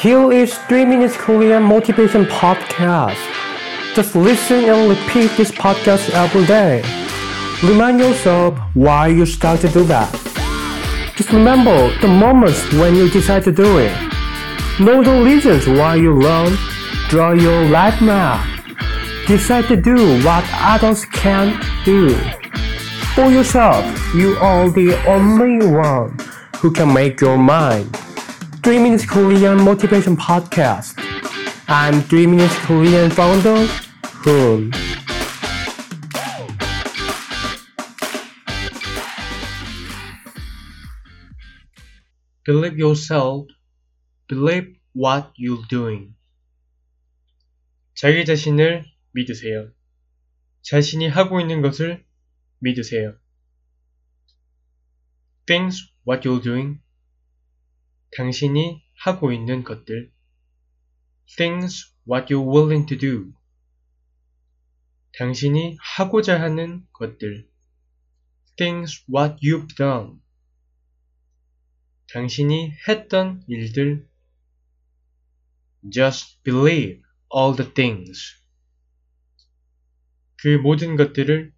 Here is 3 Minutes Korean Motivation Podcast. Just listen and repeat this podcast every day. Remind yourself why you start to do that. Just remember the moments when you decide to do it. Know the reasons why you learn. Draw your life map. Decide to do what others can't do. For yourself, you are the only one who can make your mind. 3 Minutes Korean Motivation Podcast. I'm 3 Minutes Korean founder, Hoon. Believe yourself. Believe what you're doing. 자기 자신을 믿으세요. 자신이 하고 있는 것을 믿으세요. Things what you're doing. 당신이 하고 있는 것들. Things what you're willing to do. 당신이 하고자 하는 것들. Things what you've done. 당신이 했던 일들. Just believe all the things. 그 모든 것들을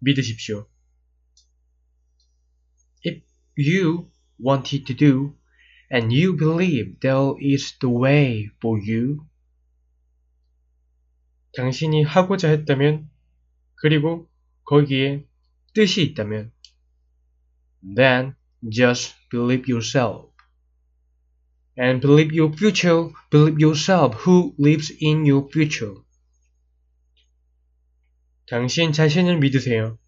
믿으십시오. If you want it to do, and you believe there is the way for you, 당신이 하고자 했다면, 그리고 거기에 뜻이 있다면, then just believe yourself. And believe your future, believe yourself who lives in your future. 당신 자신을 믿으세요.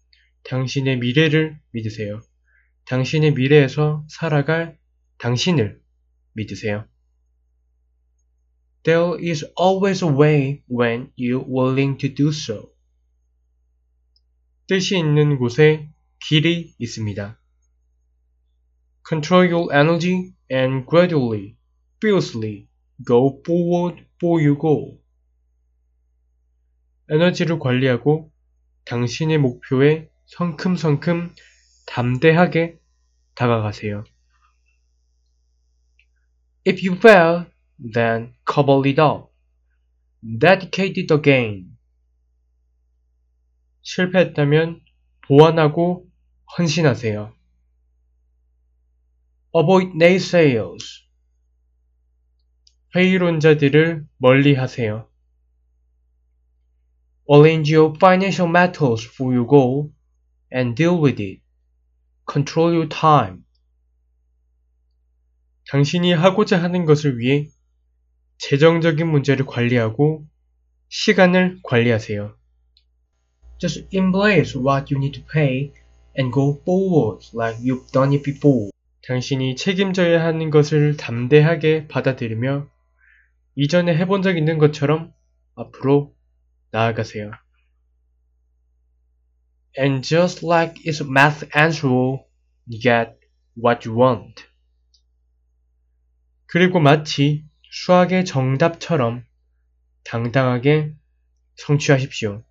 당신의 미래를 믿으세요. 당신의 미래에서 살아갈 당신을 믿으세요. There is always a way when you're willing to do so. 뜻이 있는 곳에 길이 있습니다. Control your energy and gradually, fiercely go forward for your goal. 에너지를 관리하고 당신의 목표에 성큼성큼 담대하게 다가가세요. If you fail, then cover it up. Dedicate it again. 실패했다면 보완하고 헌신하세요. Avoid naysayers. 회의론자들을 멀리 하세요. Arrange your financial matters for your goal and deal with it. Control your time. 당신이 하고자 하는 것을 위해 재정적인 문제를 관리하고 시간을 관리하세요. Just embrace what you need to pay and go forward like you've done it before. 당신이 책임져야 하는 것을 담대하게 받아들이며 이전에 해본 적 있는 것처럼 앞으로 나아가세요. And just like it's a math answer, you get what you want. 그리고 마치 수학의 정답처럼 당당하게 성취하십시오.